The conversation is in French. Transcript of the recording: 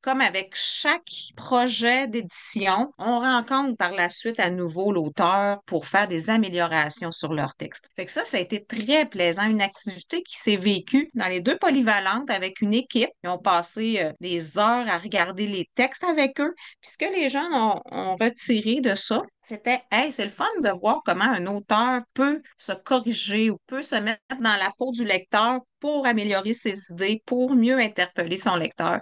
comme avec chaque projet d'édition, on rencontre par la suite à nouveau l'auteur pour faire des améliorations sur leur texte. Fait que ça, ça a été très plaisant, une activité qui s'est vécue dans les deux polyvalentes avec une équipe. Ils ont passé euh, des heures à regarder les textes avec eux. Puis ce que les gens ont, ont retiré de ça, c'était, hey, c'est le fun de voir comment un auteur peut se corriger ou peut se mettre dans la peau du lecteur pour améliorer ses idées, pour mieux interpeller son lecteur.